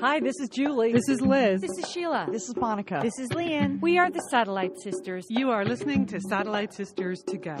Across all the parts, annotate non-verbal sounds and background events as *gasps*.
Hi, this is Julie. This is Liz. This is Sheila. This is Monica. This is Lian. We are the Satellite Sisters. You are listening to Satellite Sisters to Go.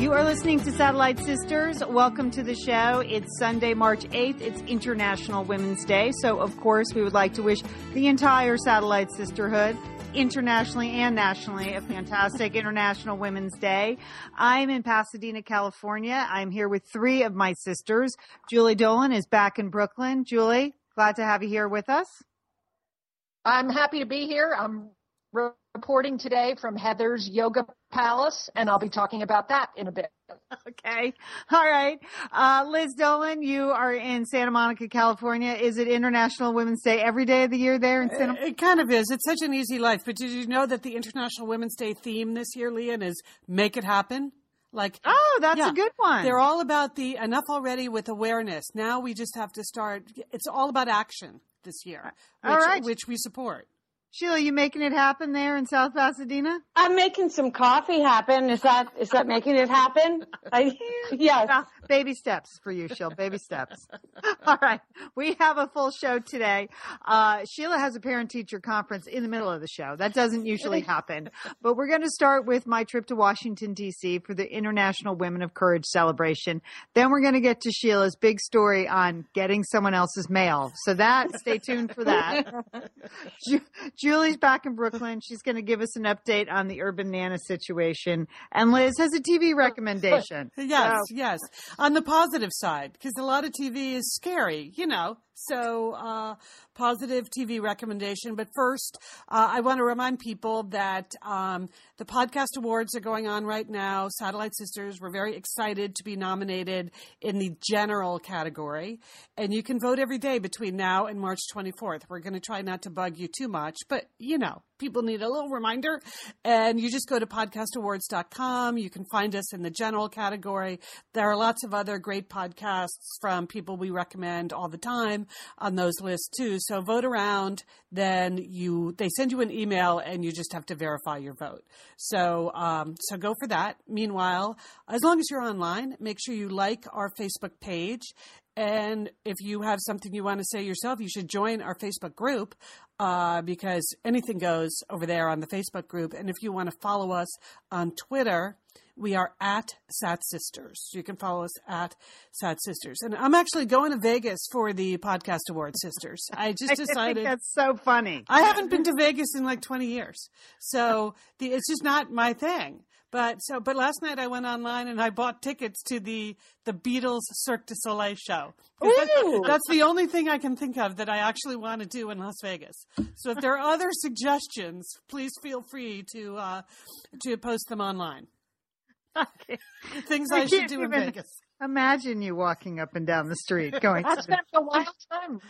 You are listening to Satellite Sisters. Welcome to the show. It's Sunday, March 8th. It's International Women's Day. So, of course, we would like to wish the entire Satellite Sisterhood internationally and nationally a fantastic International Women's Day. I'm in Pasadena, California. I'm here with three of my sisters. Julie Dolan is back in Brooklyn. Julie, glad to have you here with us. I'm happy to be here. I'm reporting today from Heather's Yoga Palace, and I'll be talking about that in a bit. Okay. All right. Uh, Liz Dolan, you are in Santa Monica, California. Is it International Women's Day every day of the year there in Santa It, it kind of is. It's such an easy life. But did you know that the International Women's Day theme this year, Lian, is make it happen? Like, oh, that's yeah, a good one. They're all about the enough already with awareness. Now we just have to start. It's all about action this year, which, All right. which we support. Sheila, you making it happen there in South Pasadena? I'm making some coffee happen. Is that is that making it happen? *laughs* I, yes. Baby steps for you, Sheila. Baby steps. *laughs* All right. We have a full show today. Uh, Sheila has a parent teacher conference in the middle of the show. That doesn't usually happen. But we're going to start with my trip to Washington, D.C. for the International Women of Courage celebration. Then we're going to get to Sheila's big story on getting someone else's mail. So that, stay tuned for that. *laughs* Ju- Julie's back in Brooklyn. She's going to give us an update on the Urban Nana situation. And Liz has a TV recommendation. *laughs* Yes, So- yes. On the positive side, because a lot of TV is scary, you know. So, uh, positive TV recommendation. But first, uh, I want to remind people that um, the podcast awards are going on right now. Satellite Sisters, we're very excited to be nominated in the general category. And you can vote every day between now and March 24th. We're going to try not to bug you too much, but you know, people need a little reminder. And you just go to podcastawards.com. You can find us in the general category. There are lots of other great podcasts from people we recommend all the time on those lists too. So vote around, then you, they send you an email and you just have to verify your vote. So, um, so go for that. Meanwhile, as long as you're online, make sure you like our Facebook page. And if you have something you want to say yourself, you should join our Facebook group uh, because anything goes over there on the Facebook group. And if you want to follow us on Twitter, we are at Sat Sisters. You can follow us at Sat Sisters. And I'm actually going to Vegas for the Podcast Awards, Sisters. I just decided. *laughs* I think that's so funny. I haven't been to Vegas in like 20 years. So the, it's just not my thing. But so, but last night I went online and I bought tickets to the the Beatles Cirque du Soleil show. that- that's the only thing I can think of that I actually want to do in Las Vegas. So if there are other *laughs* suggestions, please feel free to uh, to post them online. *laughs* Things I, should can't do in Vegas. Imagine you walking up and down the street *laughs* going. That's to been a wild time.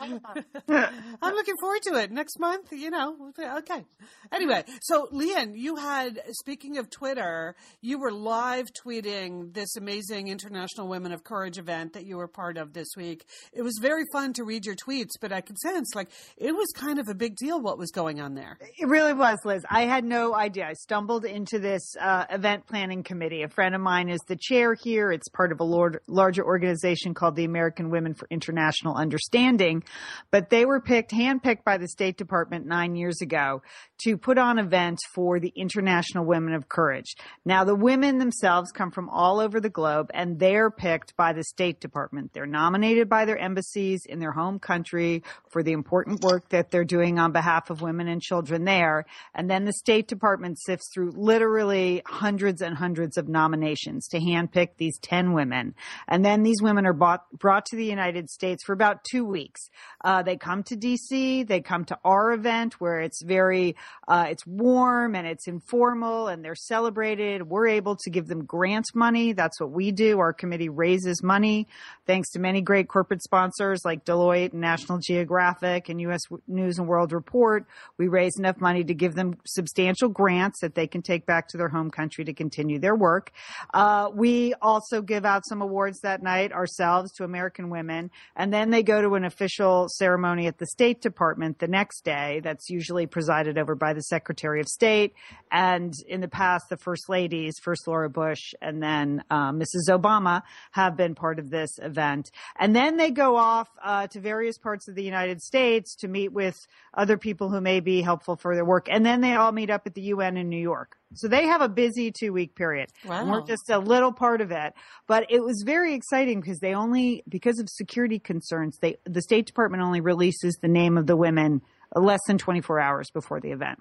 *laughs* I'm looking forward to it next month. You know, okay. Anyway, so Lian, you had speaking of Twitter, you were live tweeting this amazing International Women of Courage event that you were part of this week. It was very fun to read your tweets, but I could sense like it was kind of a big deal what was going on there. It really was, Liz. I had no idea. I stumbled into this uh, event planning committee. A friend of mine is the chair here. It's part of a lord, larger organization called the American Women for International Understanding. But they were picked, handpicked by the State Department nine years ago to put on events for the International Women of Courage. Now, the women themselves come from all over the globe and they're picked by the State Department. They're nominated by their embassies in their home country for the important work that they're doing on behalf of women and children there. And then the State Department sifts through literally hundreds and hundreds of nominations to handpick these 10 women. And then these women are bought, brought to the United States for about two weeks. Uh, they come to DC, they come to our event where it's very, uh, it's warm and it's informal and they're celebrated. We're able to give them grant money. That's what we do. Our committee raises money thanks to many great corporate sponsors like Deloitte and National Geographic and U.S. News and World Report. We raise enough money to give them substantial grants that they can take back to their home country to continue their work. Uh, we also give out some awards that night ourselves to American women, and then they go to an official ceremony at the State Department the next day. That's usually presided over by the Secretary of State, and in the past, the First Ladies, first Laura Bush, and then uh, Mrs. Obama, have been part of this event. And then they go off uh, to various parts of the United States to meet with other people who may be helpful for their work, and then they all meet up at the UN in New York. So they have a busy two week period. Wow. And we're just a little part of it. But it was very exciting because they only, because of security concerns, they, the State Department only releases the name of the women less than 24 hours before the event.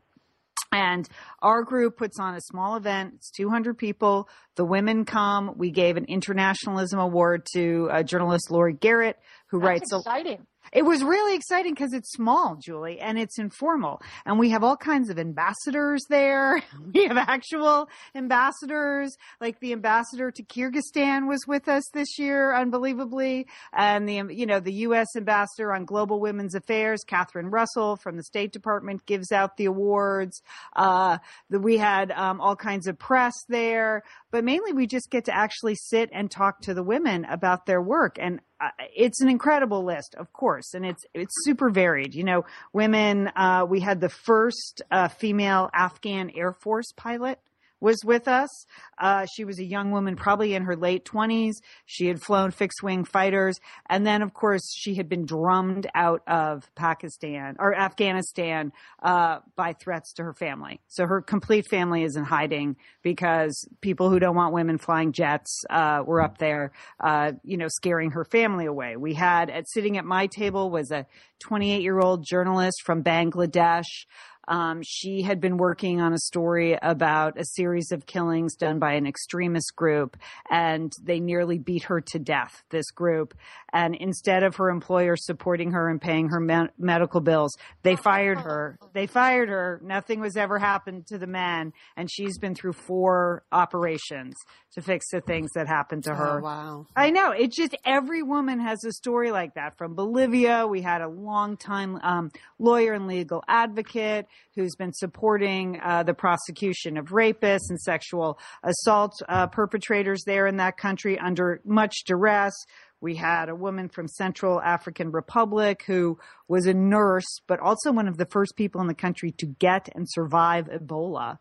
And our group puts on a small event. It's 200 people. The women come. We gave an internationalism award to uh, journalist Laurie Garrett, who That's writes a, exciting. It was really exciting because it's small, Julie, and it's informal. And we have all kinds of ambassadors there. *laughs* We have actual ambassadors, like the ambassador to Kyrgyzstan was with us this year, unbelievably. And the, you know, the U.S. ambassador on global women's affairs, Catherine Russell from the State Department gives out the awards. Uh, the, we had, um, all kinds of press there, but mainly we just get to actually sit and talk to the women about their work. And uh, it's an incredible list, of course, and it's it's super varied. You know, women. Uh, we had the first uh, female Afghan Air Force pilot was with us. Uh, she was a young woman, probably in her late twenties. She had flown fixed wing fighters, and then, of course, she had been drummed out of Pakistan or Afghanistan uh, by threats to her family. So her complete family is in hiding because people who don't want women flying jets uh, were up there, uh, you know, scaring her family away. We had at sitting at my table was a 28 year old journalist from Bangladesh. Um, she had been working on a story about a series of killings done by an extremist group, and they nearly beat her to death, this group. And instead of her employer supporting her and paying her me- medical bills, they fired her. They fired her. Nothing was ever happened to the men, and she's been through four operations to fix the things that happened to her. Oh, wow. I know. It's just every woman has a story like that. From Bolivia, we had a long time um, lawyer and legal advocate who's been supporting uh, the prosecution of rapists and sexual assault uh, perpetrators there in that country under much duress. We had a woman from Central African Republic who was a nurse, but also one of the first people in the country to get and survive Ebola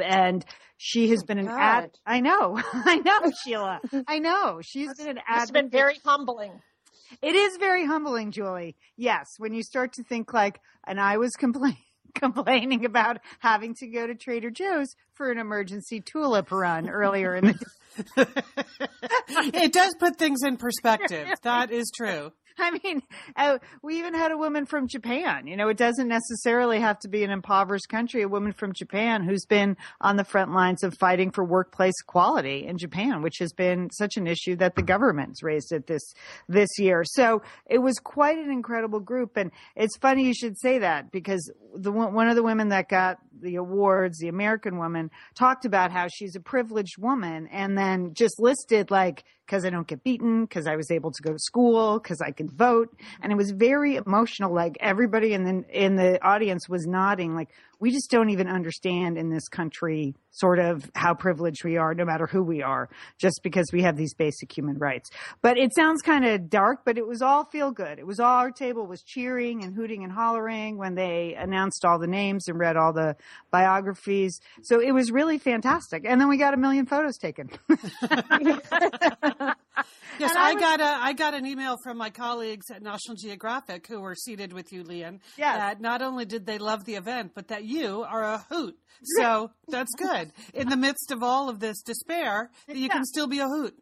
and she has been an ad. I know, *laughs* I know, Sheila. I know. She's been an ad. It's been very humbling. It is very humbling, Julie. Yes, when you start to think like, and I was complaining. *laughs* Complaining about having to go to Trader Joe's for an emergency tulip run earlier in the *laughs* *laughs* day—it does put things in perspective. That is true. *laughs* I mean, uh, we even had a woman from Japan. You know, it doesn't necessarily have to be an impoverished country. A woman from Japan who's been on the front lines of fighting for workplace equality in Japan, which has been such an issue that the government's raised it this this year. So it was quite an incredible group, and it's funny you should say that because the one one of the women that got the awards, the American woman, talked about how she's a privileged woman, and then just listed like because I don't get beaten, because I was able to go to school, because I can vote, and it was very emotional. Like everybody in the in the audience was nodding, like we just don't even understand in this country sort of how privileged we are, no matter who we are, just because we have these basic human rights. But it sounds kind of dark, but it was all feel good. It was all our table was cheering and hooting and hollering when they announced all the names and read all the biographies. So it was really fantastic. And then we got a million photos taken. *laughs* Yes, I I, was- got a I got an email from my colleagues at National Geographic who were seated with you, Lian. Yes. That not only did they love the event, but that you are a hoot. *laughs* So that's good. In the midst of all of this despair, that you can still be a hoot.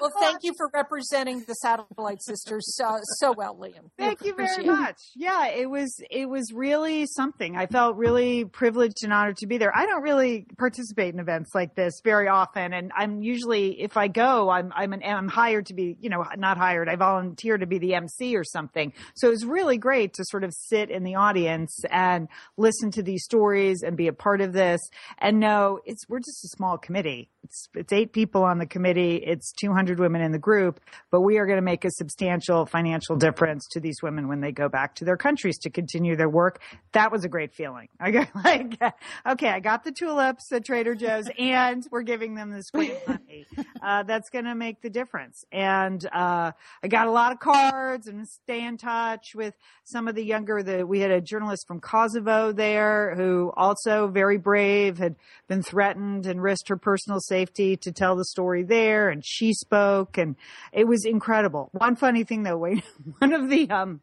Well, thank you for representing the Satellite Sisters so, so well, Lian. Thank you very much. Yeah, it was it was really something. I felt really privileged and honored to be there. I don't really participate in events like this very often, and I'm usually if I go, I'm I'm an I'm hired to be you know not hired. I volunteer to be the MC or something. So it was really great to sort of sit in the audience and listen to these stories and be a part of this and know it's we're just a small committee. It's it's eight people on the committee. It's 200 women in the group, but we are going to make a substantial financial difference to these women when they go back to their countries to continue their work. That was a great feeling. I got *laughs* like, okay, I got the tulips at Trader Joe's, and we're giving them this grant *laughs* money. Uh, that's going to make the difference. And uh, I got a lot of cards and stay in touch with some of the younger. The we had a journalist from Kosovo there who also very brave had been threatened and risked her personal safety to tell the story there, and she spoke, and it was incredible. One funny thing though, *laughs* wait, one of the um,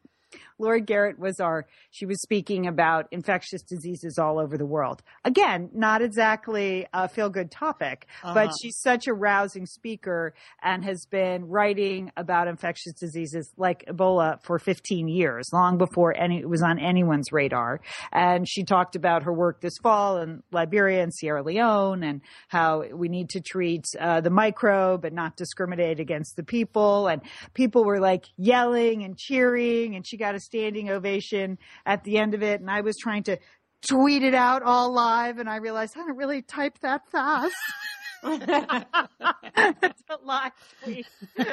Laurie Garrett was our, she was speaking about infectious diseases all over the world. Again, not exactly a feel good topic, but she's such a rousing speaker and has been writing about infectious diseases like Ebola for 15 years, long before any, it was on anyone's radar. And she talked about her work this fall in Liberia and Sierra Leone and how we need to treat uh, the microbe and not discriminate against the people. And people were like yelling and cheering and she got a standing ovation at the end of it. And I was trying to tweet it out all live and I realized I don't really type that fast. *laughs* it's a live tweet. *laughs*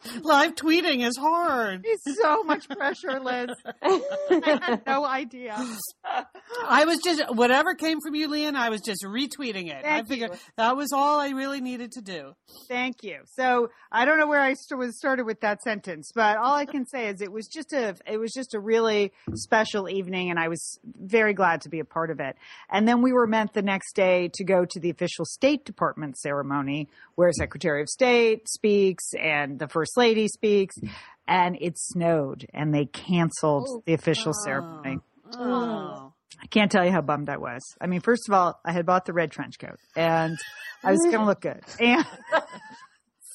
But *laughs* Live tweeting is hard. it's so much pressure, Liz. I had no idea. *laughs* I was just whatever came from you, Lian. I was just retweeting it. I figured you. that was all I really needed to do. Thank you. So I don't know where I was started with that sentence, but all I can say is it was just a it was just a really special evening, and I was very glad to be a part of it. And then we were meant the next day to go to the official State Department ceremony, where Secretary of State speaks and the First Lady speaks, mm. and it snowed, and they canceled oh, the official oh. ceremony. Oh. I can't tell you how bummed I was. I mean, first of all, I had bought the red trench coat, and I was going to look good, and.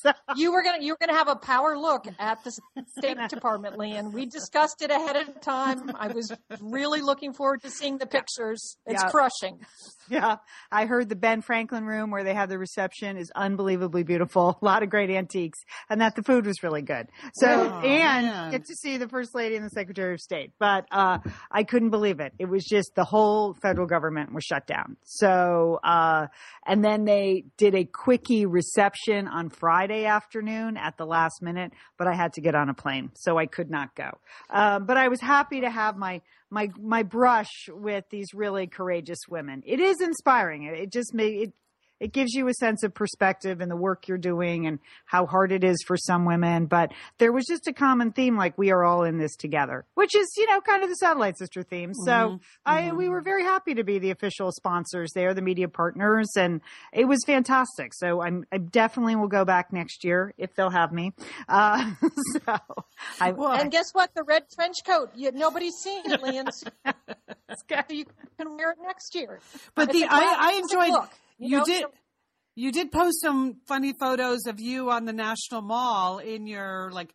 So, You were gonna you were gonna have a power look at the State Department, Lian. We discussed it ahead of time. I was really looking forward to seeing the pictures. It's Yeah. crushing. Yeah, I heard the Ben Franklin room where they have the reception is unbelievably beautiful. A lot of great antiques, and that the food was really good. So, Oh, and man. get to see the First Lady and the Secretary of State. But uh, I couldn't believe it. It was just the whole federal government was shut down. So, uh, and then they did a quickie reception on Friday afternoon at the last minute, but I had to get on a plane, so I could not go. Um, but I was happy to have my my my brush with these really courageous women. It is inspiring. It just made it it gives you a sense of perspective in the work you're doing and how hard it is for some women. But there was just a common theme, like we are all in this together, which is, you know, kind of the satellite sister theme. So I, we were very happy to be the official sponsors there, the media partners, and it was fantastic. So I'm, I definitely will go back next year if they'll have me. Uh, *laughs* so I, And guess what? The red trench coat. You, nobody's seen it, Lian. *laughs* So you can wear it next year. But It's the a I, I classic enjoyed look, you, know? did you did post some funny photos of you on the National Mall in your like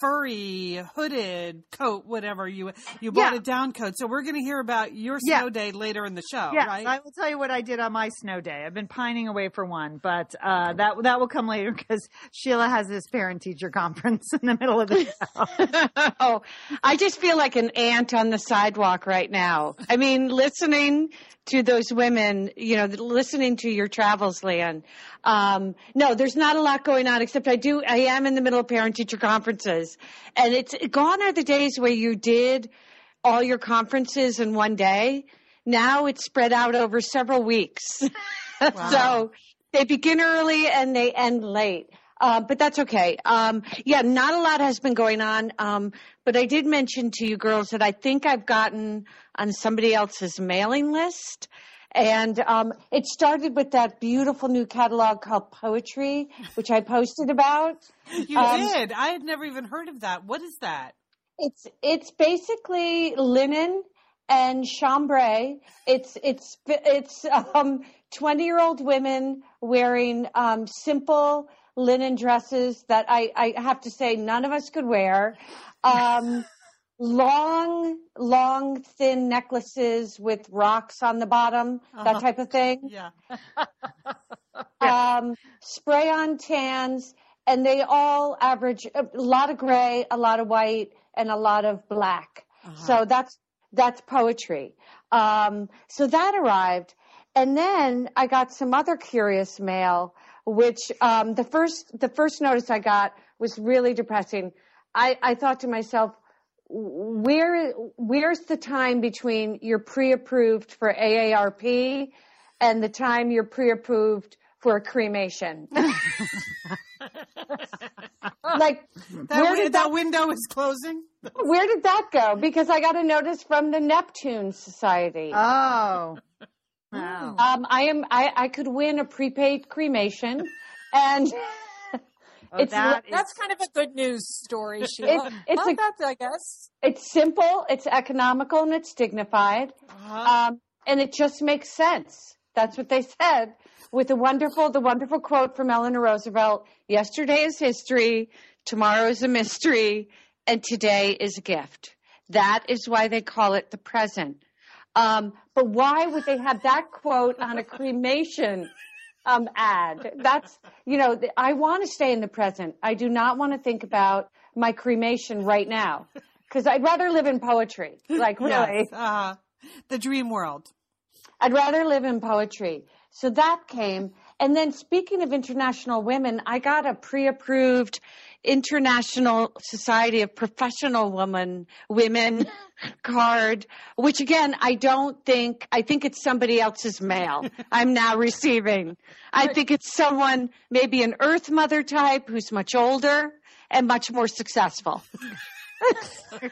furry hooded coat, whatever you you bought Yeah. a down coat. So we're going to hear about your Yeah. snow day later in the show, Yes, right? I will tell you what I did on my snow day. I've been pining away for one, but uh, that that will come later *laughs* because Sheila has this parent teacher conference *laughs* in the middle of the *laughs* show. oh, I just feel like an ant on the sidewalk right now. I mean, listening to those women, you know, listening to your travels, Lian. Um, no, there's not a lot going on except I do, I am in the middle of parent teacher conferences and it's gone are the days where you did all your conferences in one day. Now it's spread out over several weeks. *laughs* so they begin early and they end late. Uh, but that's okay. Um, yeah, not a lot has been going on. Um, but I did mention to you girls that I think I've gotten on somebody else's mailing list. And um, it started with that beautiful new catalog called Poetry, which I posted about. you um, did. I had never even heard of that. What is that? It's it's basically linen and chambray. It's it's it's um, twenty year old women wearing um, simple linen dresses that I, I have to say none of us could wear. Um, *laughs* long, long, thin necklaces with rocks on the bottom, Uh-huh. that type of thing. *laughs* Yeah. Um, spray on tans, and they all average a lot of gray, a lot of white, and a lot of black. So that's that's poetry. Um, so that arrived, and then I got some other curious mail. Which um, the first the first notice I got was really depressing. I, I thought to myself, where where's the time between you're pre-approved for AARP and the time you're pre-approved for a cremation? *laughs* like That, where did that that window is closing. *laughs* where did that go? Because I got a notice from the Neptune Society. Oh. Wow. Um, I am I, I could win a prepaid cremation, and Oh, it's that is- That's kind of a good news story, Sheila. it's Well, a- that's, I guess. it's simple, it's economical, and it's dignified. Uh-huh. Um, and it just makes sense. That's what they said with the wonderful, the wonderful quote from Eleanor Roosevelt. Yesterday is history. Tomorrow is a mystery and today is a gift. That is why they call it the present. Um, but why would they have that quote on a cremation um, ad? That's, you know, th- I want to stay in the present. I do not want to think about my cremation right now because I'd rather live in poetry. Like, *laughs* really. Yes, uh, the dream world. I'd rather live in poetry. So that came. And then speaking of international women, I got a pre-approved International Society of Professional Women Women *laughs* card, which again, I don't think, I think it's somebody else's mail I'm now receiving. I think it's someone, maybe an Earth Mother type who's much older and much more successful. *laughs* *laughs*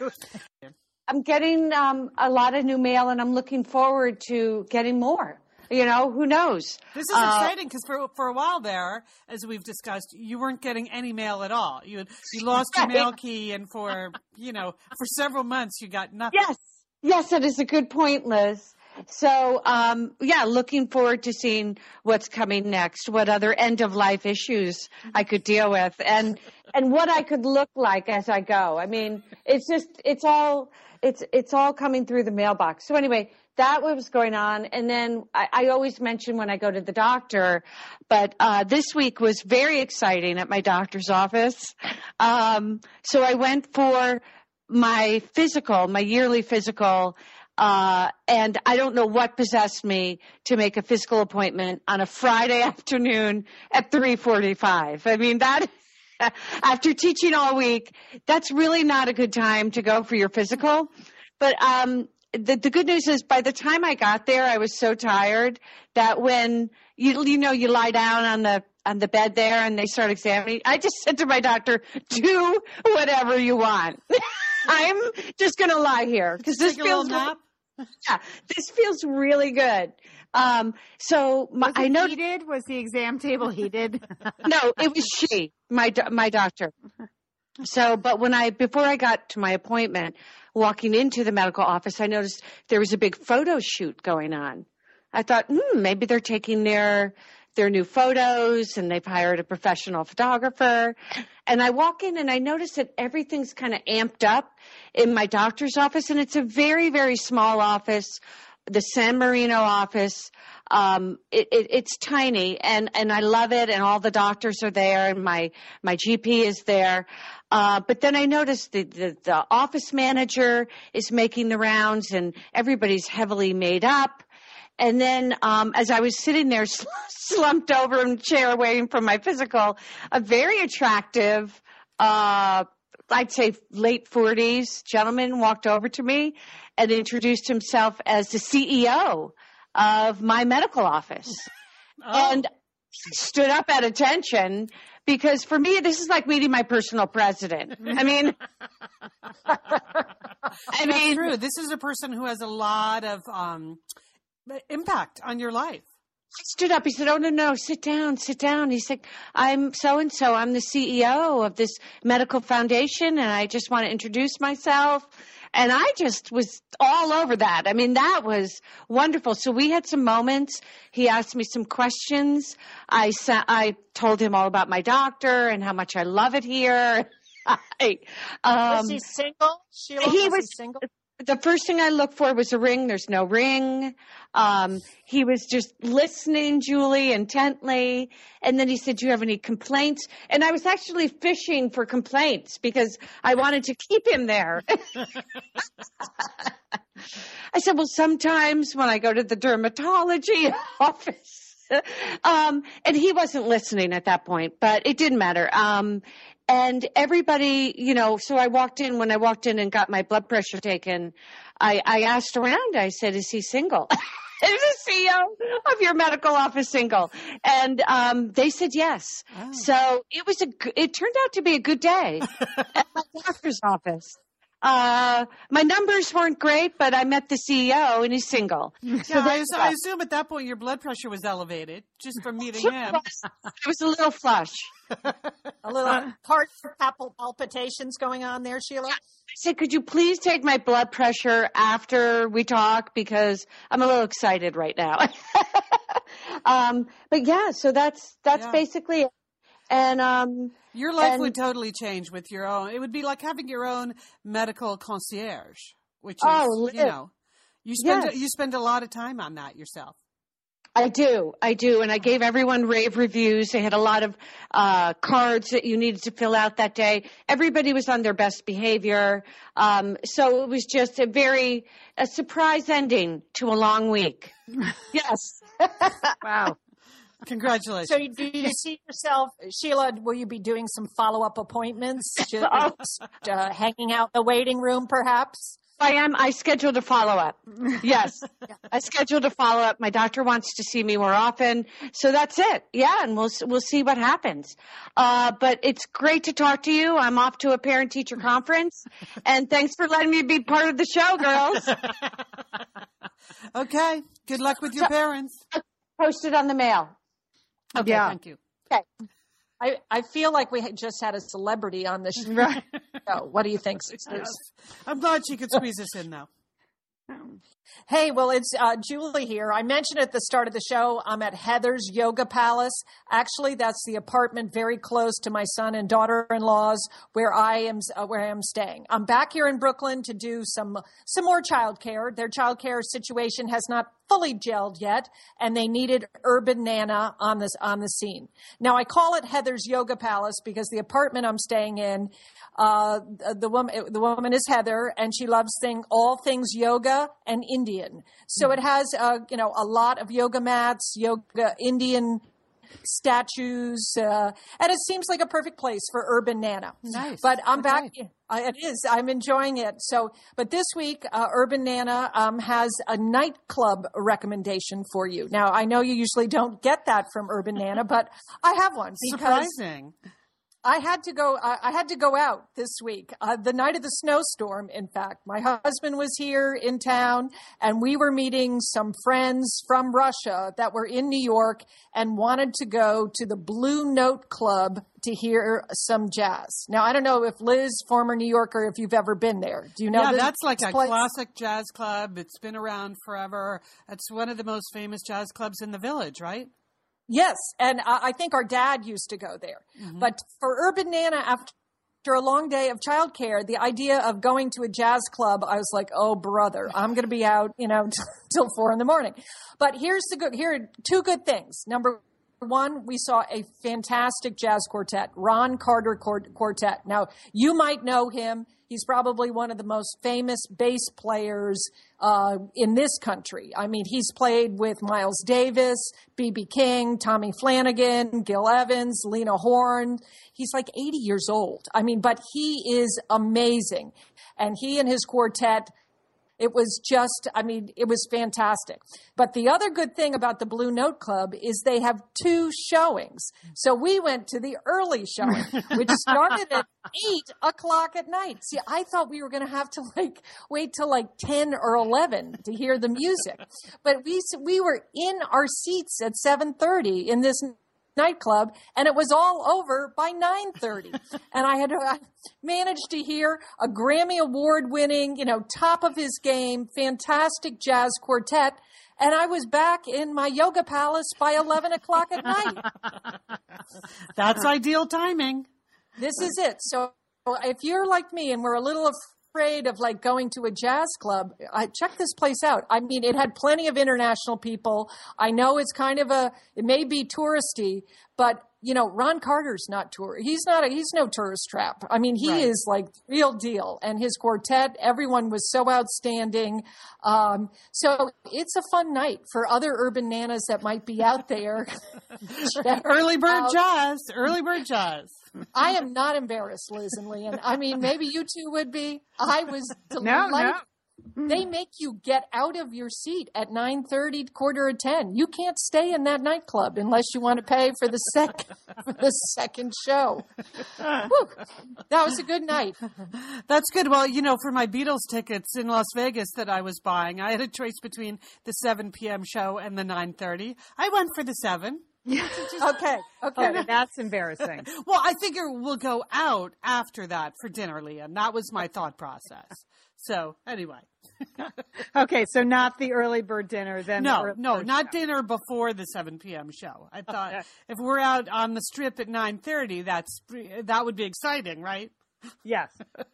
I'm getting um, a lot of new mail, and I'm looking forward to getting more. You know, who knows? This is Uh, exciting because for for a while there, as we've discussed, you weren't getting any mail at all. You had, you lost your mail key, and for you know for several months you got nothing. Yes, yes, that is a good point, Liz. So, um, yeah, looking forward to seeing what's coming next, what other end of life issues I could deal with, and and what I could look like as I go. I mean, it's just it's all it's it's all coming through the mailbox. So anyway, that was going on, and then I, I always mention when I go to the doctor, but uh, this week was very exciting at my doctor's office. Um, so I went for my physical, my yearly physical, uh, and I don't know what possessed me to make a physical appointment on a Friday *laughs* afternoon at 3:45. I mean that *laughs* after teaching all week, that's really not a good time to go for your physical. But um, the, the good news is, by the time I got there, I was so tired that when you you know you lie down on the on the bed there and they start examining, I just said to my doctor, "Do whatever you want. *laughs* I'm just going to lie here because this Take a little feels nap. yeah, this feels really good." Um, so my, I know heated? Was the exam table heated? *laughs* no, it was she, my my doctor. *laughs* So, but when I before I got to my appointment, walking into the medical office, I noticed there was a big photo shoot going on. I thought, hmm, maybe they're taking their their new photos and they've hired a professional photographer. And I walk in and I notice that everything's kind of amped up in my doctor's office, and it's a very very small office the San Marino office. Um, it, it, it's tiny, and and I love it, and all the doctors are there, and my my GP is there. Uh, but then I noticed the, the the office manager is making the rounds, and everybody's heavily made up. And then, um, as I was sitting there sl- *laughs* slumped over in a chair waiting for my physical, a very attractive, uh, I'd say late 40s gentleman walked over to me and introduced himself as the CEO of my medical office. Oh. And stood up at attention because for me, this is like meeting my personal president. I mean, *laughs* I mean, true. This is a person who has a lot of um, impact on your life. I stood up. He said, Oh, no, no, sit down, sit down. He said, I'm so and so. I'm the CEO of this medical foundation, and I just want to introduce myself. And I just was all over that. I mean, that was wonderful. So we had some moments. He asked me some questions. I sa- I told him all about my doctor and how much I love it here. *laughs* I, um, was he single? Sheila, he was, was- he single? The first thing I looked for was a ring. There's no ring. Um, he was just listening, Julie, intently. And then he said, Do you have any complaints? And I was actually fishing for complaints because I wanted to keep him there. *laughs* I said, Well, sometimes when I go to the dermatology *laughs* office, um, and he wasn't listening at that point, but it didn't matter. Um, and everybody, you know, so I walked in when I walked in and got my blood pressure taken. I, I asked around. I said, "Is he single?" *laughs* Is the CEO of your medical office single? And um, they said yes. So it was a. It turned out to be a good day *laughs* at my doctor's office. Uh, my numbers weren't great, but I met the CEO and he's single. *laughs* Yeah, I, I assume at that point your blood pressure was elevated just from meeting him. It was a little flush. *laughs* A little heart palpitations going on there, Sheila. I said, could you please take my blood pressure after we talk because I'm a little excited right now. *laughs* um, but yeah, so that's that's Yeah. basically it. And um, Your life And- would totally change with your own. It would be like having your own medical concierge, which is, Oh, you know, you spend Yes. you spend a lot of time on that yourself. I do, I do, and I gave everyone rave reviews. They had a lot of uh, cards that you needed to fill out that day. Everybody was on their best behavior, um, so it was just a very a surprise ending to a long week. *laughs* yes. *laughs* Wow. Congratulations. So, do you see yourself, Sheila? Will you be doing some follow up appointments? *laughs* Just, uh, hanging out in the waiting room, perhaps? I am. I scheduled a follow up. *laughs* Yes, I scheduled a follow up. My doctor wants to see me more often, so that's it. Yeah, and we'll we'll see what happens. Uh, but it's great to talk to you. I'm off to a parent teacher conference, and thanks for letting me be part of the show, girls. *laughs* okay. Good luck with your parents. Post it on the mail. Okay. Yeah. Thank you. Okay. I, I feel like we had just had a celebrity on the show. Right. What do you think, sisters? I'm glad she could squeeze us in though. Oh. Hey, well, it's uh, Julie here. I mentioned at the start of the show, I'm at Heather's Yoga Palace. Actually, that's the apartment very close to my son and daughter-in-law's where I am uh, where I am staying. I'm back here in Brooklyn to do some some more childcare. Their childcare situation has not fully gelled yet, and they needed Urban Nana on this on the scene. Now, I call it Heather's Yoga Palace because the apartment I'm staying in uh, the woman, the woman is Heather, and she loves thing all things yoga and Indian. So it has, uh, you know, a lot of yoga mats, yoga Indian statues, uh, and it seems like a perfect place for urban nana. Nice. But I'm back. It is. I'm enjoying it. So, but this week, uh, Urban Nana um, has a nightclub recommendation for you. Now, I know you usually don't get that from Urban Nana, *laughs* but I have one because Surprising. I had to go. I, I had to go out this week, uh, the night of the snowstorm. In fact, my husband was here in town, and we were meeting some friends from Russia that were in New York and wanted to go to the Blue Note Club to hear some jazz. Now, I don't know if Liz, former New Yorker, if you've ever been there. Do you know? yeah, that's like a classic jazz club. It's been around forever. It's one of the most famous jazz clubs in the village, right? Yes, and I, I think our dad used to go there. Mm-hmm. But for Urban Nana, after a long day of childcare, the idea of going to a jazz club, I was like, "Oh, brother, *laughs* I'm going to be out, you know, *laughs* till four in the morning." But here's the good. Here are two good things. Number one, we saw a fantastic jazz quartet, Ron Carter Quartet. Now, you might know him. He's probably one of the most famous bass players uh, in this country. I mean, he's played with Miles Davis, B.B. King, Tommy Flanagan, Gil Evans, Lena Horne. He's like 80 years old. I mean, but he is amazing. And he and his quartet It was just, I mean, it was fantastic. But the other good thing about the Blue Note Club is they have two showings. So we went to the early showing, which started at eight o'clock at night. See, I thought we were going to have to like wait till like 10 or 11 to hear the music. But we, we were in our seats at 730 in this nightclub and it was all over by 9:30 *laughs* and I had *laughs* I managed to hear a Grammy award winning, you know, top of his game, fantastic jazz quartet and I was back in my yoga palace by 11 o'clock at night. *laughs* That's ideal timing. This is it. So if you're like me and we're a little afraid of like going to a jazz club, I check this place out. I mean, it had plenty of international people. I know it's kind of a, it may be touristy, but you know, Ron Carter's not tour. He's not a, he's no tourist trap. I mean, he Right. is like real deal. And his quartet, everyone was so outstanding. Um, so it's a fun night for other urban nanas that might be out there. *laughs* Early bird out- jazz. Early bird jazz. I am not embarrassed, Liz and Lian. I mean, maybe you two would be. I was *laughs* No, delighted. no. They mm-hmm. make you get out of your seat at nine thirty, quarter of ten. You can't stay in that nightclub unless you want to pay for the second *laughs* for the second show. Whew. That was a good night. That's good. Well, you know, for my Beatles tickets in Las Vegas that I was buying, I had a choice between the 7 p.m. show and the 9:30. I went for the 7. Okay, okay. *laughs* That's embarrassing. Well, I figure we'll go out after that for dinner, Lian. That was my thought process. So, anyway. *laughs* Okay, so not the early bird dinner, then No, no, not show. dinner before the 7 p.m. show. I thought if we're out on the strip at 9:30, that's that would be exciting, right? Yes. *laughs*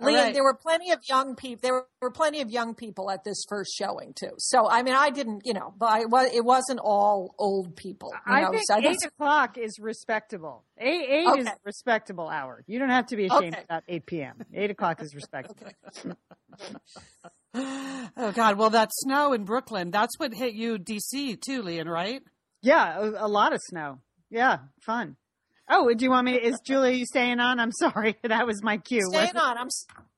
Lian, right. there were plenty of young people. There were plenty of young people at this first showing too. So I mean, I didn't, you know, but I. It wasn't all old people. You I know, think so eight o'clock is respectable. Eight, eight is Okay. a respectable hour. You don't have to be ashamed Okay. about eight p.m. Eight o'clock is respectable. *laughs* Oh God! Well, that snow in Brooklyn, that's what hit you, DC too, Lian, right? Yeah, a lot of snow. Yeah, fun. Oh, do you want me? Is Julia you staying on? I'm sorry, *laughs* that was my cue. staying on. I'm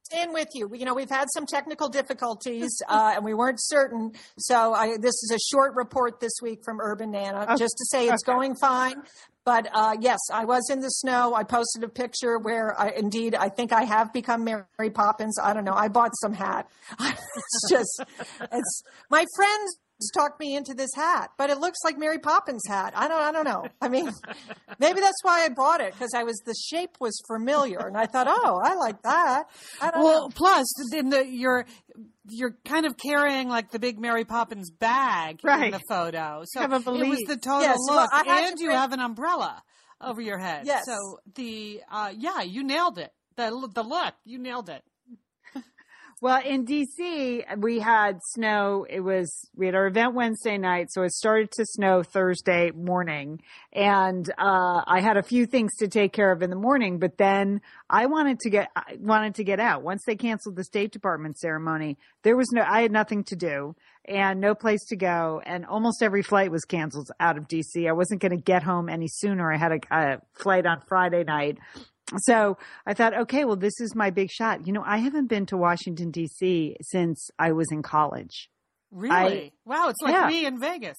staying with you. You know, we've had some technical difficulties, *laughs* uh, and we weren't certain. So I, this is a short report this week from Urban Nana, Oh, just to say it's okay. going fine. But uh, yes, I was in the snow. I posted a picture where, I, indeed, I think I have become Mary Poppins. I don't know. I bought some hat. *laughs* it's just, it's my friends talked me into this hat, but it looks like Mary Poppins hat. I don't, I don't know. I mean, *laughs* maybe that's why I bought it because I was the shape was familiar, and I thought, oh, I like that. I don't Well, know. plus in the you're you're kind of carrying like the big Mary Poppins bag in the photo, so it was the total Yes, look, had and you have an umbrella over your head. Yes. So the uh, yeah, you nailed it. The the look, you nailed it. Well, in DC, we had snow. It was, we had our event Wednesday night, so it started to snow Thursday morning. And, uh, I had a few things to take care of in the morning, but then I wanted to get, I wanted to get out. Once they canceled the State Department ceremony, there was no, I had nothing to do and no place to go. And almost every flight was canceled out of DC. I wasn't going to get home any sooner. I had a, a flight on Friday night. So I thought, okay, well, this is my big shot. You know, I haven't been to Washington D.C. since I was in college. Really? wow, it's like yeah. me in Vegas.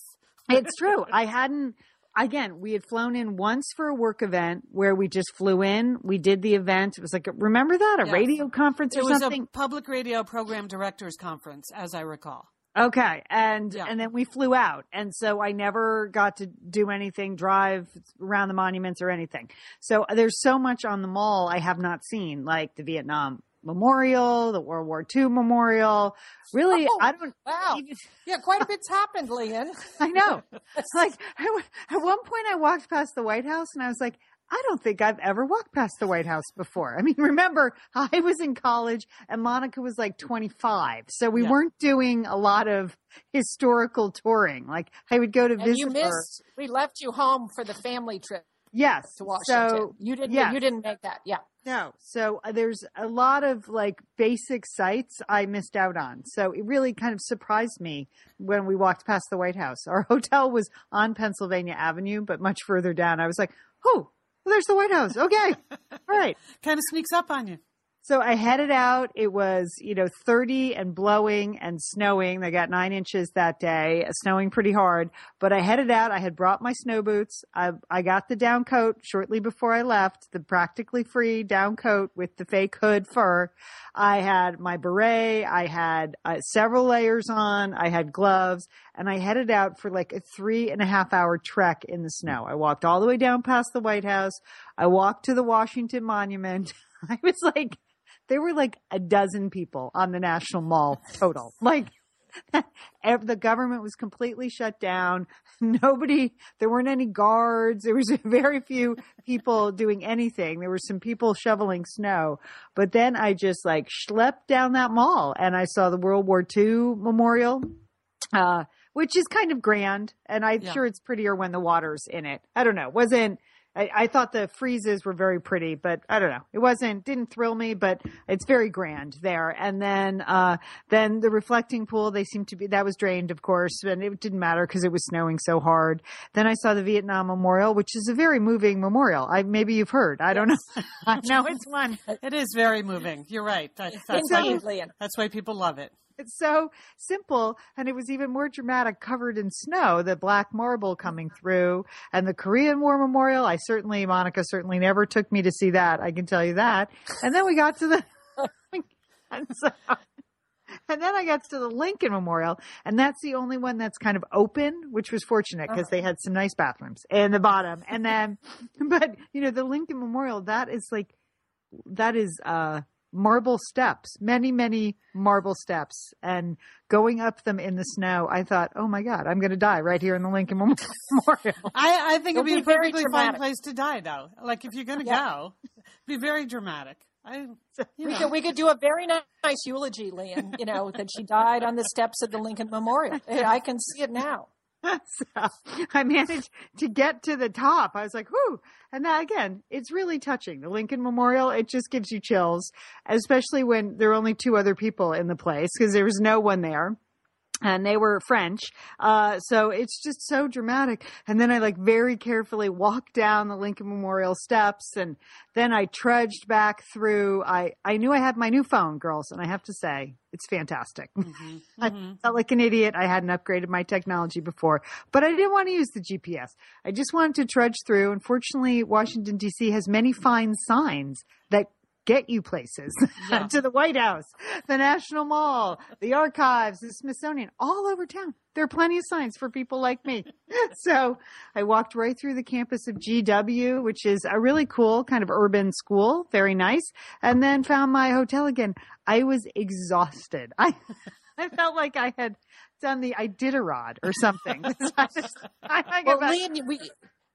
It's true. *laughs* I hadn't, again, we had flown in once for a work event where we just flew in. We did the event. It was like, remember that? A Yes. radio conference or It was something? a public radio program directors conference, as I recall. Okay. And, Yeah. and then we flew out. And so I never got to do anything, drive around the monuments or anything. So uh, there's so much on the mall I have not seen, like the Vietnam Memorial, the World War II Memorial. Really, Oh, I don't, Wow. even- *laughs* Yeah, quite a bit's happened, Lian. I know. *laughs* It's like I *laughs* at one point I walked past the White House and I was like, I don't think I've ever walked past the White House before. I mean, *laughs* remember, I was in college and Monica was like 25. So we Yeah. weren't doing a lot of historical touring. Like I would go to And visit you her. missed. We left you home for the family trip Yes. to Washington. So you didn't. yeah. You didn't make that. Yeah. No. So uh, there's a lot of like basic sites I missed out on. So it really kind of surprised me when we walked past the White House. Our *laughs* hotel was on Pennsylvania Avenue, but much further down. I was like, oh, there's the White House. Okay. *laughs* All right. Kind of sneaks up on you. So I headed out. It was, you know, 30 and blowing and snowing. I got nine inches that day, snowing pretty hard. But I headed out. I had brought my snow boots. I, I got the down coat shortly before I left, the practically free down coat with the fake hood fur. I had my beret. I had uh, several layers on. I had gloves and I headed out for like a three and a half hour trek in the snow. I walked all the way down past the White House. I walked to the Washington Monument. *laughs* I was like, there were like a dozen people on the National Mall total. *laughs* Like the government was completely shut down. Nobody, there weren't any guards. There was *laughs* very few people doing anything. There were some people shoveling snow. But then I just like schlepped down that mall and I saw the World War II memorial. Uh, which is kind of grand, and I'm Yeah. sure it's prettier when the water's in it. I don't know. Wasn't I, I thought the friezes were very pretty, but I don't know. It wasn't didn't thrill me, but it's very grand there. And then uh then the reflecting pool, they seemed to be that was drained, of course, and it didn't matter because it was snowing so hard. Then I saw the Vietnam Memorial, which is a very moving memorial. I maybe you've heard. I don't know. *laughs* I know it's one. It is very moving. You're right. That, that's, why, that's why people love it. It's so simple, and it was even more dramatic, covered in snow. The black marble coming through, and the Korean War Memorial. I certainly, Monica certainly never took me to see that. I can tell you that. And then we got to the, and *laughs* so, and then I got to the Lincoln Memorial, and that's the only one that's kind of open, which was fortunate because they had some nice bathrooms in the bottom. And then, *laughs* but you know, the Lincoln Memorial, that is like, that is, uh, marble steps, many, many marble steps and going up them in the snow. I thought, oh my God, I'm going to die right here in the Lincoln *laughs* Memorial. I, I think it'd It'll be a perfectly fine place to die, though. Like if you're going to Yeah. go, be very dramatic. I, We know. could, we could do a very nice eulogy, Lian, you know, that she died on the steps of the Lincoln Memorial. I can see it now. *laughs* so I managed to get to the top. I was like, whoo. And that again, it's really touching. The Lincoln Memorial, it just gives you chills, especially when there are only two other people in the place because there was no one there. And they were French. Uh, so it's just so dramatic. And then I like very carefully walked down the Lincoln Memorial steps and then I trudged back through. I, I knew I had my new phone, girls, and I have to say, it's fantastic. *laughs* I felt like an idiot. I hadn't upgraded my technology before, but I didn't want to use the GPS. I just wanted to trudge through. Unfortunately, Washington DC has many fine signs that get you places *laughs* to the White House, the National Mall, the archives, the Smithsonian, all over town. There are plenty of signs for people like me. *laughs* so I walked right through the campus of GW, which is a really cool kind of urban school, very nice, and then found my hotel again. I was exhausted. *laughs* I I felt like I had done the Iditarod or something. I just, I, Well, got back- Lian, we,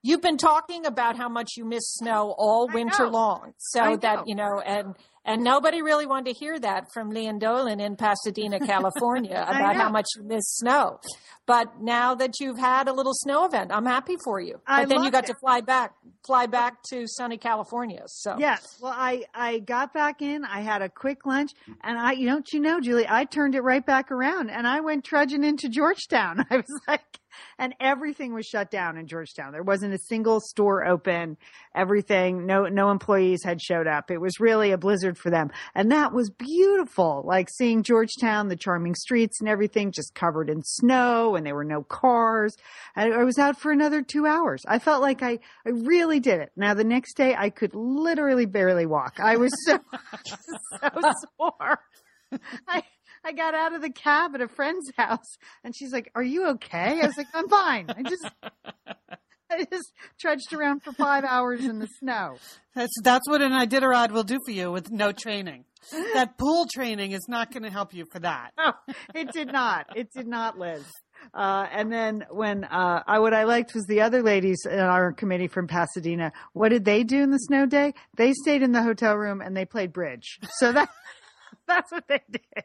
you've been talking about how much you miss snow all I winter know. long. So I that, you know, and, and nobody really wanted to hear that from Lian Dolan in Pasadena, *laughs* California about how much you miss snow. But now that you've had a little snow event, I'm happy for you. I But then you got it. to fly back, fly back to sunny California. So Yes. Well, I, I got back in. I had a quick lunch and I, you don't you know, Julie, I turned it right back around and I went trudging into Georgetown. *laughs* I was like, and everything was shut down in Georgetown. There wasn't a single store open. Everything, no, no employees had showed up. It was really a blizzard for them. And that was beautiful. Like seeing Georgetown, the charming streets and everything just covered in snow and there were no cars. I, I was out for another two hours. I felt like I, I really did it. Now the next day I could literally barely walk. I was so, *laughs* so sore. I, I got out of the cab at a friend's *laughs* house and she's like, are you okay? I was like, I'm fine. I just, *laughs* I just trudged around for five hours in the snow. That's that's what an Iditarod will do for you with no training. That pool training is not going to help you for that. No, it did not. It did not, Liz. Uh, and then when uh, I what I liked was the other ladies in our committee from Pasadena. What did they do in the snow day? They stayed in the hotel room and they played bridge. So that *laughs* that's what they did.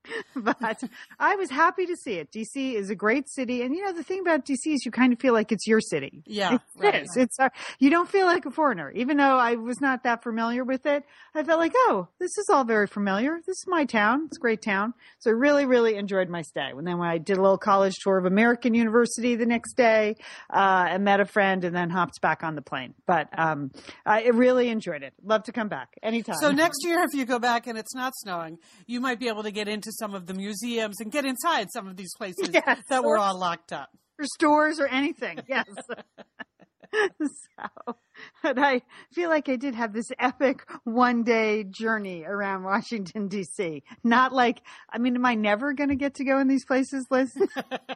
*laughs* but I was happy to see it. DC is a great city, and you know the thing about DC is you kind of feel like it's your city. Yeah, it right. is. It's uh, you don't feel like a foreigner, even though I was not that familiar with it. I felt like, oh, this is all very familiar. This is my town. It's a great town. So I really, really enjoyed my stay. And then when I did a little college tour of American University the next day, uh, and met a friend, and then hopped back on the plane. But um, I really enjoyed it. Love to come back anytime. So next year, if you go back and it's not snowing, you might be able to get into some of the museums and get inside some of these places *laughs* Yes. that were all locked up. or stores or anything. *laughs* Yes. so, but I feel like I did have this epic one day journey around Washington D.C. Not like, I mean, am I never going to get to go in these places, Liz?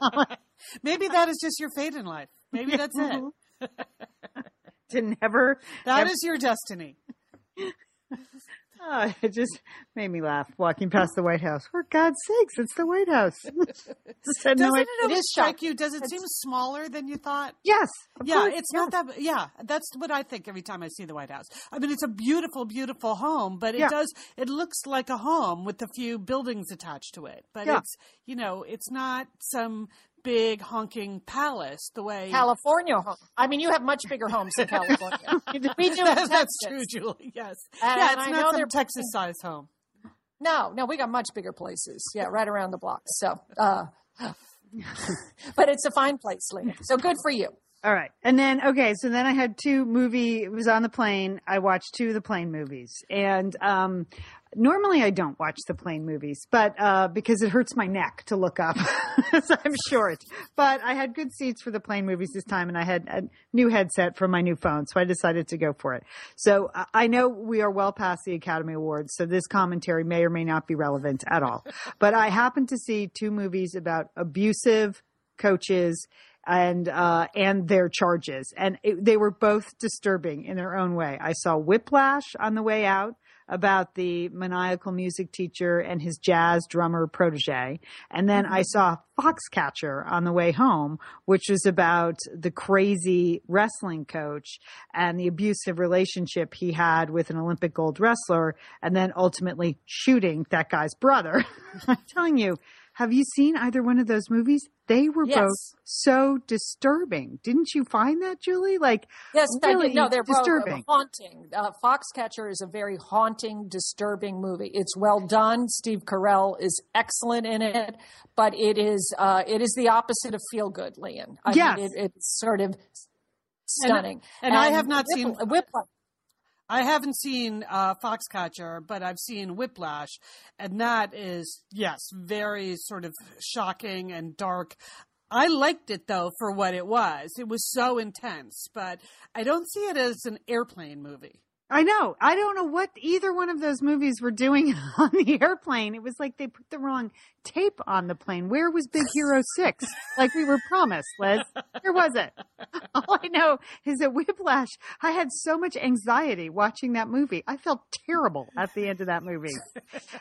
*laughs* Maybe that is just your fate in life. Maybe that's it. to never. That Never- is your destiny. Oh, it just made me laugh walking past the White House. For God's sakes, it's the White House. *laughs* Just had no Doesn't idea- it always is strike you? Does it seem smaller than you thought? Yes. Yeah, course, it's yes. not that. Yeah, that's what I think every time I see the White House. I mean, it's a beautiful, beautiful home, but it Yeah. does. It looks like a home with a few buildings attached to it. But Yeah. it's you know, it's not some big honking palace the way. California home. I mean, you have much bigger homes in California. *laughs* we do in that's Texas. true, Julie. Yes. And yeah, it's I not know some they're- Texas-sized home. No, no, we got much bigger places. Yeah, right around the block. So, uh, *laughs* but it's a fine place, Lena. So good for you. All right. And then, okay, so then I had two movie, it was on the plane. I watched two of the plane movies. And, um, normally I don't watch the plane movies, but, uh, because it hurts my neck to look up. *laughs* so I'm short, but I had good seats for the plane movies this time and I had a new headset for my new phone. So I decided to go for it. So uh, I know we are well past the Academy Awards. So this commentary may or may not be relevant at all, but I happened to see two movies about abusive coaches and uh, and their charges, and it, they were both disturbing in their own way. I saw Whiplash on the way out about the maniacal music teacher and his jazz drummer protege, and then I saw Foxcatcher on the way home, which was about the crazy wrestling coach and the abusive relationship he had with an Olympic gold wrestler, and then ultimately shooting that guy's brother. *laughs* I'm telling you. Have you seen either one of those movies? They were Yes. both so disturbing. Didn't you find that, Julie? Like, Yes, really. No, they're both disturbing. haunting. Uh, Foxcatcher is a very haunting, disturbing movie. It's well done. Steve Carell is excellent in it, but it is uh, it is the opposite of feel good, Lian. I Yes. mean, it, it's sort of stunning. and I have not Whipl- seen- Whiplash. I haven't seen uh, Foxcatcher, but I've seen Whiplash, and that is yes, very sort of shocking and dark. I liked it though for what it was. It was so intense, but I don't see it as an airplane movie. I know. I don't know what either one of those movies were doing *laughs* on the airplane. It was like they put the wrong tape on the plane. Where was Big Hero *laughs* 6? like we were promised, Liz. Where was it? *laughs* All I know is that Whiplash, I had so much anxiety watching that movie. I felt terrible at the end of that movie.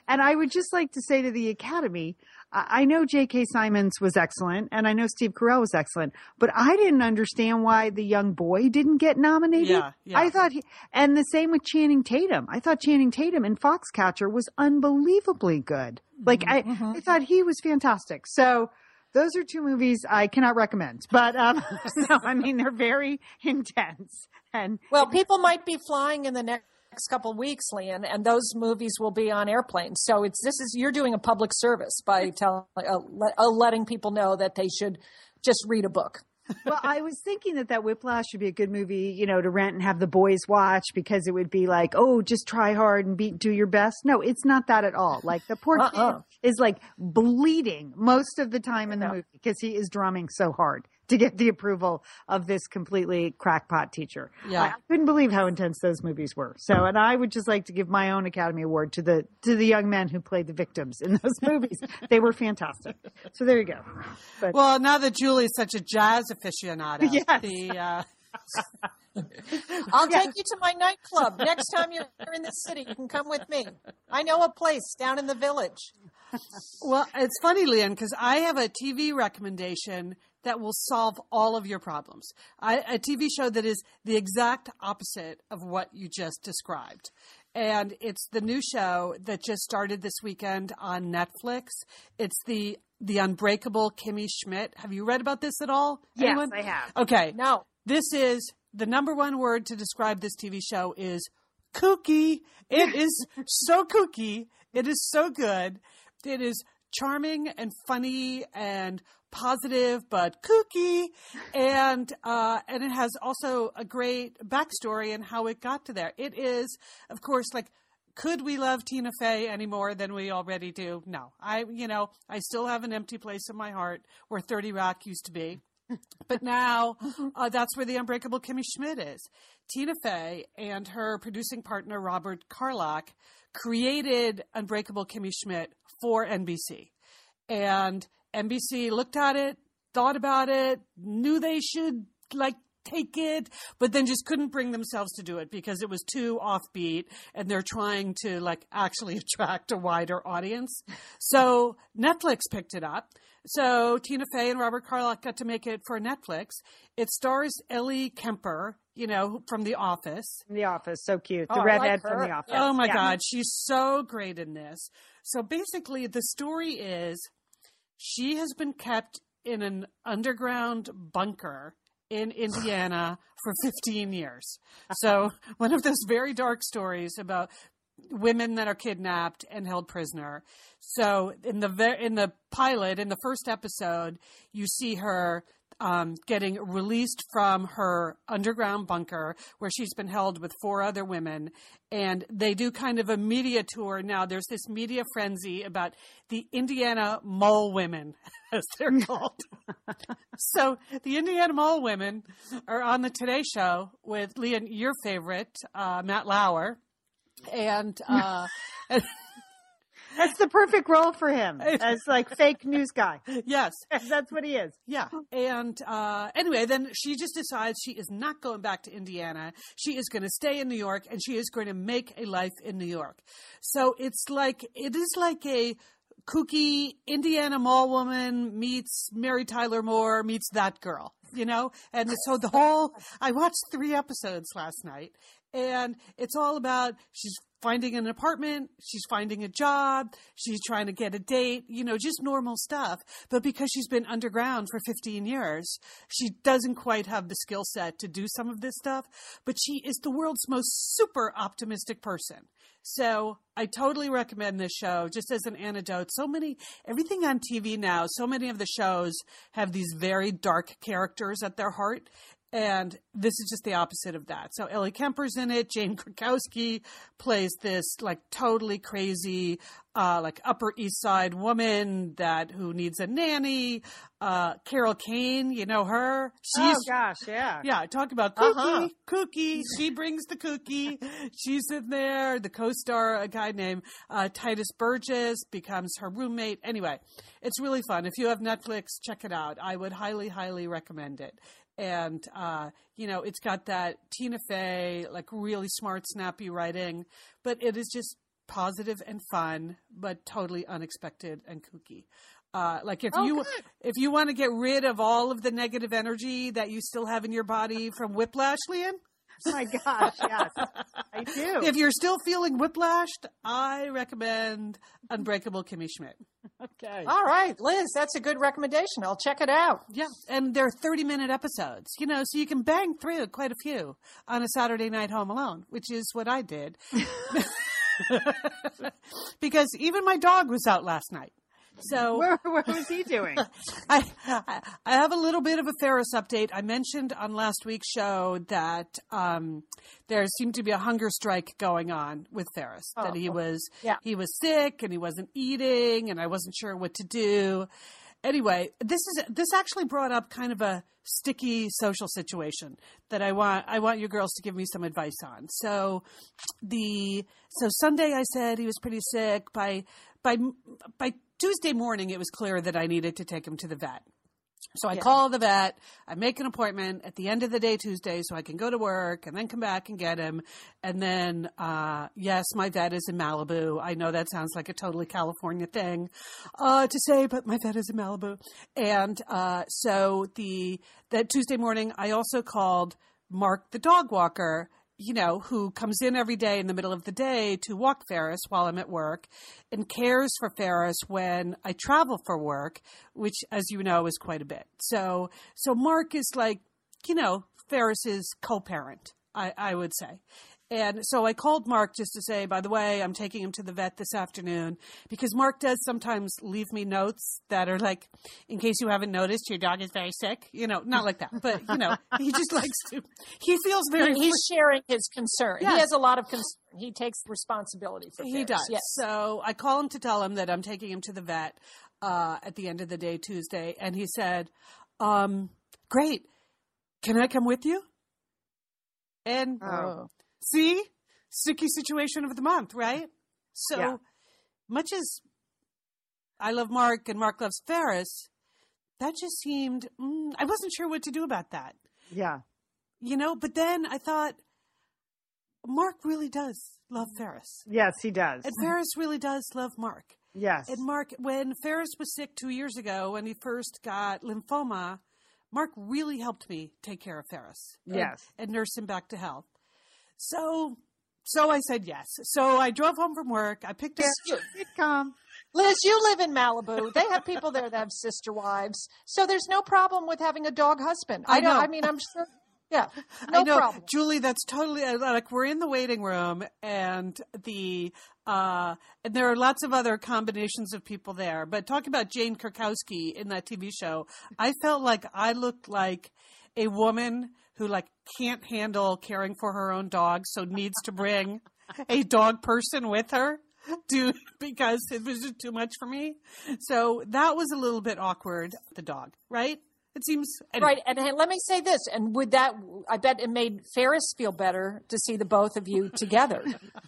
And I would just like to say to the Academy, I I know J.K. Simmons was excellent and I know Steve Carell was excellent, but I didn't understand why the young boy didn't get nominated. Yeah, yeah. I thought he, and the same with Channing Tatum. I thought Channing Tatum in Foxcatcher was unbelievably good. Like I, I thought he was fantastic. So those are two movies I cannot recommend, but, um, *laughs* no, I mean, they're very intense and Well, people might be flying in the next couple of weeks, Lian, and those movies will be on airplanes. So it's this is you're doing a public service by telling uh, let, uh, letting people know that they should just read a book. *laughs* well, I was thinking that that Whiplash would be a good movie, you know, to rent and have the boys watch because it would be like, oh, just try hard and be, do your best. No, it's not that at all. Like the poor Uh-uh. kid is like bleeding most of the time in the Yeah. movie because he is drumming so hard to get the approval of this completely crackpot teacher. Yeah. I, I couldn't believe how intense those movies were. So, and I would just like to give my own Academy Award to the to the young men who played the victims in those *laughs* movies. they were fantastic. So there you go. But Well, now that Julie's such a jazz aficionado, *laughs* Yes. the uh, I'll take you to my nightclub next time you're in the city. You can come with me. I know a place down in the village. Well, it's funny, Lian, because I have a TV recommendation that will solve all of your problems. I, a TV show that is the exact opposite of what you just described. and it's the new show that just started this weekend on Netflix. It's the the Unbreakable Kimmy Schmidt. Have you read about this at all? Yes, Anyone? I have. Okay. No. This is the number one word to describe this TV show is kooky. It *laughs* is so kooky. It is so good. It is charming and funny and positive but kooky and uh, and it has also a great backstory and how it got to there. It is, of course, like could we love Tina Fey any more than we already do? No. I you know, I still have an empty place in my heart where 30 Rock used to be. But now *laughs* uh, that's where the unbreakable Kimmy Schmidt is. Tina Fey and her producing partner Robert Carlock created Unbreakable Kimmy Schmidt for NBC. And NBC looked at it, thought about it, knew they should like take it, but then just couldn't bring themselves to do it because it was too offbeat and they're trying to like actually *laughs* attract a wider audience. So Netflix picked it up. So Tina Fey and Robert Carlock got to make it for Netflix. It stars Ellie Kemper, you know, from The Office. From The Office, so cute. The Oh, redhead like from. The Office. Oh my Yeah. God, she's so great in this. So basically, the story is she has been kept in an underground bunker in Indiana *laughs* for 15 years. So, *laughs* one of those very dark stories about women that are kidnapped and held prisoner. So, in the in the pilot, in the first episode, you see her um, getting released from her underground bunker where she's been held with four other women. And they do kind of a media tour now. There's this media frenzy about the Indiana Mole Women, *laughs* as they're *laughs* called. so the Indiana Mole Women are on the Today Show with Lian, your favorite, uh, Matt Lauer. And, uh, *laughs* That's the perfect role for him *laughs* as like fake news guy. yes, *laughs* That's what he is. Yeah. And uh, anyway, then she just decides she is not going back to Indiana. She is going to stay in New York and she is going to make a life in New York. So it's like, it is like a kooky Indiana mole woman meets Mary Tyler Moore meets that girl, you know? And so the whole, I watched three episodes last night and it's all about she's finding an apartment, she's finding a job, she's trying to get a date, you know, just normal stuff. But because she's been underground for 15 years, she doesn't quite have the skill set to do some of this stuff, but she is the world's most super optimistic person. So I totally recommend this show just as an antidote. So many, everything on TV now, so many of the shows have these very dark characters at their heart. And this is just the opposite of that. So Ellie Kemper's in it. Jane Krakowski plays this like totally crazy, uh, like Upper East Side woman that who needs a nanny. Uh, Carol Kane, you know her. She's oh gosh, yeah. yeah, talk about cookie, Uh-huh. cookie. She brings the cookie. She's in there. The co-star, a guy named uh, Tituss Burgess, becomes her roommate. Anyway, it's really fun. If you have Netflix, check it out. I would highly, highly recommend it. And uh, you know, it's got that Tina Fey, like really smart, snappy writing, but it is just positive and fun, but totally unexpected and kooky. Uh, like if Oh, you good. if you want to get rid of all of the negative energy that you still have in your body from whiplash, Oh *laughs* my gosh, yes. I do. if you're still feeling whiplashed, I recommend Unbreakable Kimmy Schmidt. okay. All right, Liz, that's a good recommendation. I'll check it out. Yeah, and they're 30 minute episodes, you know, so you can bang through quite a few on a Saturday night home alone, which is what I did. *laughs* *laughs* because even my dog was out last night. So *laughs* Where, what was he doing? *laughs* I, I have a little bit of a Ferris update. I mentioned on last week's show that um, there seemed to be a hunger strike going on with Ferris. that he was Yeah. he was sick and he wasn't eating, and I wasn't sure what to do. Anyway, this is this actually brought up kind of a sticky social situation that I want I want you girls to give me some advice on. So the so Sunday I said he was pretty sick by by by Tuesday morning it was clear that I needed to take him to the vet. So I call the vet, I make an appointment at the end of the day Tuesday so I can go to work and then come back and get him. And then, uh, yes, my vet is in Malibu. I know that sounds like a totally California thing, uh, to say, but my vet is in Malibu. And, uh, so the, that Tuesday morning I also called Mark the dog walker you know, who comes in every day in the middle of the day to walk Ferris while I'm at work and cares for Ferris when I travel for work, which, as you know, is quite a bit. So, so Mark is like, you know, Ferris's co-parent, I, I would say. And so I called Mark just to say, by the way, I'm taking him to the vet this afternoon because Mark does sometimes leave me notes that are like, in case you haven't noticed, your dog is very sick. You know, not like that, but you know, *laughs* he just likes to, he feels very, He's sharing his concern. Yes. He has a lot of concern. He takes responsibility for things. He Ferris. does. Yes. So I call him to tell him that I'm taking him to the vet uh, at the end of the day, Tuesday. And he said, um, Great. Can I come with you? And Oh. See, sticky situation of the month, right? So Yeah. much as I love Mark and Mark loves Ferris, that just seemed, mm, I wasn't sure what to do about that Yeah. you know but then i thought mark really does love ferris Yes, he does. and ferris really does love mark Yes. and mark when ferris was sick two years ago when he first got lymphoma mark really helped me take care of ferris and- Yes. and, nurse him back to health so so i said yes so i drove home from work i picked up Sitcom. Liz, you live in Malibu. They have people there that have sister wives, so there's no problem with having a dog husband. I I don't. know. I mean, I'm sure. Yeah, *laughs* no I know, problem. Julie. That's totally like we're in the waiting room, and the uh, and there are lots of other combinations of people there. But talking about Jane Krakowski in that TV show, I felt like I looked like a woman who like can't handle caring for her own dog, so needs to bring a dog person with her. To because it was just too much for me, so that was a little bit awkward. The dog, right? It seems anyway. Right, and, and let me say this, and would that, I bet it made Ferris feel better to see the both of you *laughs* together.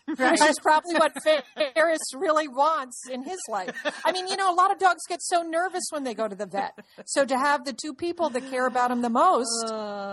Which is probably what Ferris really wants in his life. I mean, you know, a lot of dogs get so nervous when they go to the vet. So to have the two people that care about him the most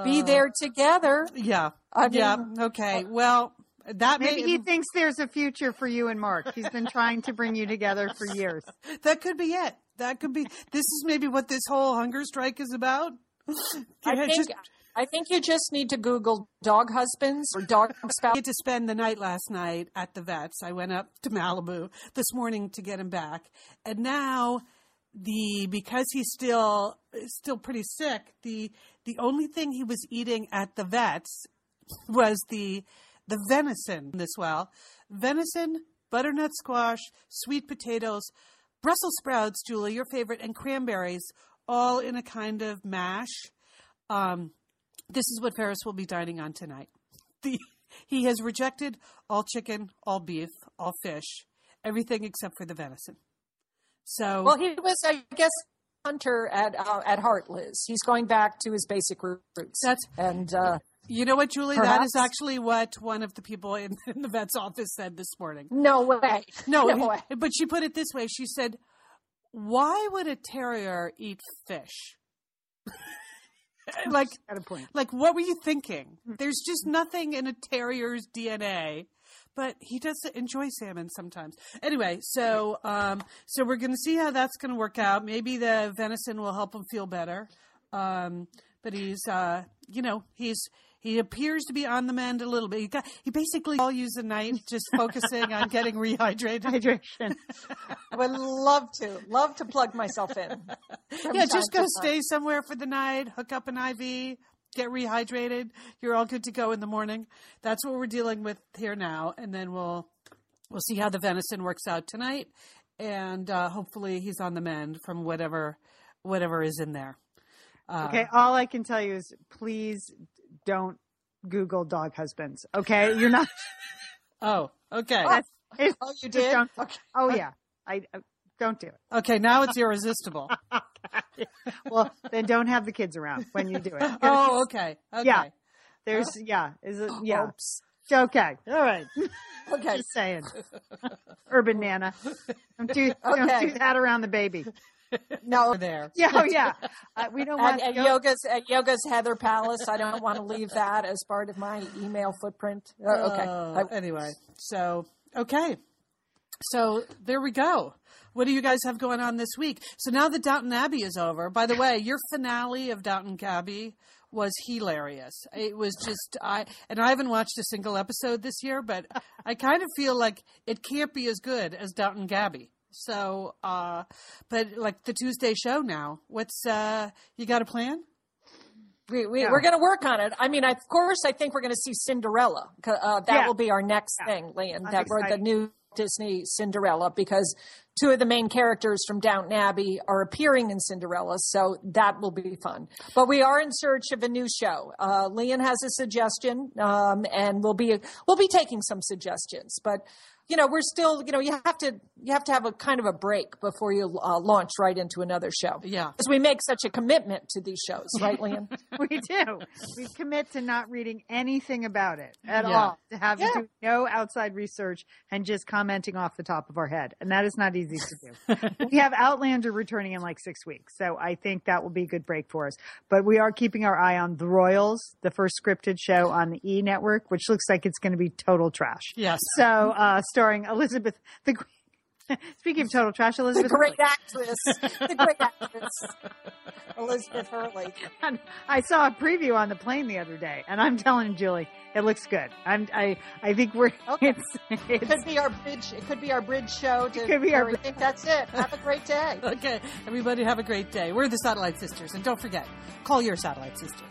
be oh. there together, Yeah. I mean- yeah. Okay. Uh, well, that Maybe may, he thinks there's a future for you and Mark. He's been trying to bring you together for years. *laughs* that could be it. That could be. This is maybe what this whole hunger strike is about. *laughs* I think, just- I think you just need to Google dog husbands or dog *laughs* I spouses. had to spend the night last night at the vets. I went up to Malibu this morning to get him back, and now the because he's still still pretty sick. The the only thing he was eating at the vets was the the venison this well venison, butternut squash, sweet potatoes, Brussels sprouts, Julie, your favorite, and cranberries, all in a kind of mash. Um, this is what Ferris will be dining on tonight. The, he has rejected all chicken, all beef, all fish, everything except for the venison. So, Well, he was, I guess, hunter at uh, at heart, Liz. He's going back to his basic roots. That's- and uh, you know what, Julie? That is actually what one of the people in, *laughs* in the vet's office said this morning. no way, No, no way. but she put it this way. She said, "Why would a terrier eat fish?" *laughs* like, Got a point. like what were you thinking? There's just nothing in a terrier's DNA. But he does enjoy salmon sometimes. Anyway, so um, so we're going to see how that's going to work out. Maybe the venison will help him feel better. Um, but he's, uh, you know, he's he appears to be on the mend a little bit. He got he basically all use the night just focusing on getting rehydrated. Hydration. I *laughs* would love to, love to plug myself in. yeah, time just to go time. stay somewhere for the night, hook up an IV, get rehydrated. You're all good to go in the morning. That's what we're dealing with here now, and then we'll we'll see how the venison works out tonight, and uh, hopefully he's on the mend from whatever whatever is in there. Uh, Okay, all I can tell you is please don't Google dog husbands. Okay, you're not. *laughs* Oh, okay. That's, Oh, you did? Okay. oh yeah, I uh, don't do it. Okay, now it's irresistible. *laughs* Well, then don't have the kids around when you do it. *laughs* oh, okay. Okay. Yeah. There's yeah, is it *gasps* yeah. Oops. Okay, all right. Okay. Just saying. Urban Nana, don't do don't do that around the baby. No. There. *laughs* Yeah, oh yeah. Uh, we don't want At, at yo- yoga's at yoga's Heather Palace. I don't want to leave that as part of my email footprint. Uh, okay. Uh, I- anyway, so okay, so there we go. what do you guys have going on this week? So now that Downton Abbey is over, by the way, your finale of Downton Abbey was hilarious. It was just I and I haven't watched a single episode this year, but I kind of feel like it can't be as good as Downton Abbey. So, uh, but like the Tuesday show now, what's uh, you got a plan? We, we, are going to work on it. I mean, of course, I think we're going to see Cinderella. Uh, that yeah. will be our next yeah. thing, Lian. that we're the new Disney Cinderella because two of the main characters from Downton Abbey are appearing in Cinderella, so that will be fun. But we are in search of a new show. Uh, Lian has a suggestion, um, and we'll be we'll be taking some suggestions. But you know, we're still, you know, you have to, you have to have a kind of a break before you uh, launch right into another show. Yeah. Because we make such a commitment to these shows, right, *laughs* Lian? we do. We commit to not reading anything about it at yeah. all, to have yeah. to do no outside research and just commenting off the top of our head. And that is not easy to do. *laughs* we have Outlander returning in like six weeks. So I think that will be a good break for us. But we are keeping our eye on The Royals, the first scripted show on the E network, which looks like it's going to be total trash. Yes. So, uh, starring Elizabeth the *laughs* Speaking of total trash, Elizabeth, the great Hurley. actress, the great actress, *laughs* Elizabeth Hurley. And I saw a preview on the plane the other day, and I'm telling Julie, it looks good. I'm, I, I think we're. *laughs* Okay. It's, it's, it could be our bridge. It could be our bridge show. To, it could be our. I think that's it. Have a great day. okay, everybody, have a great day. We're the Satellite Sisters, and don't forget, call your satellite sister.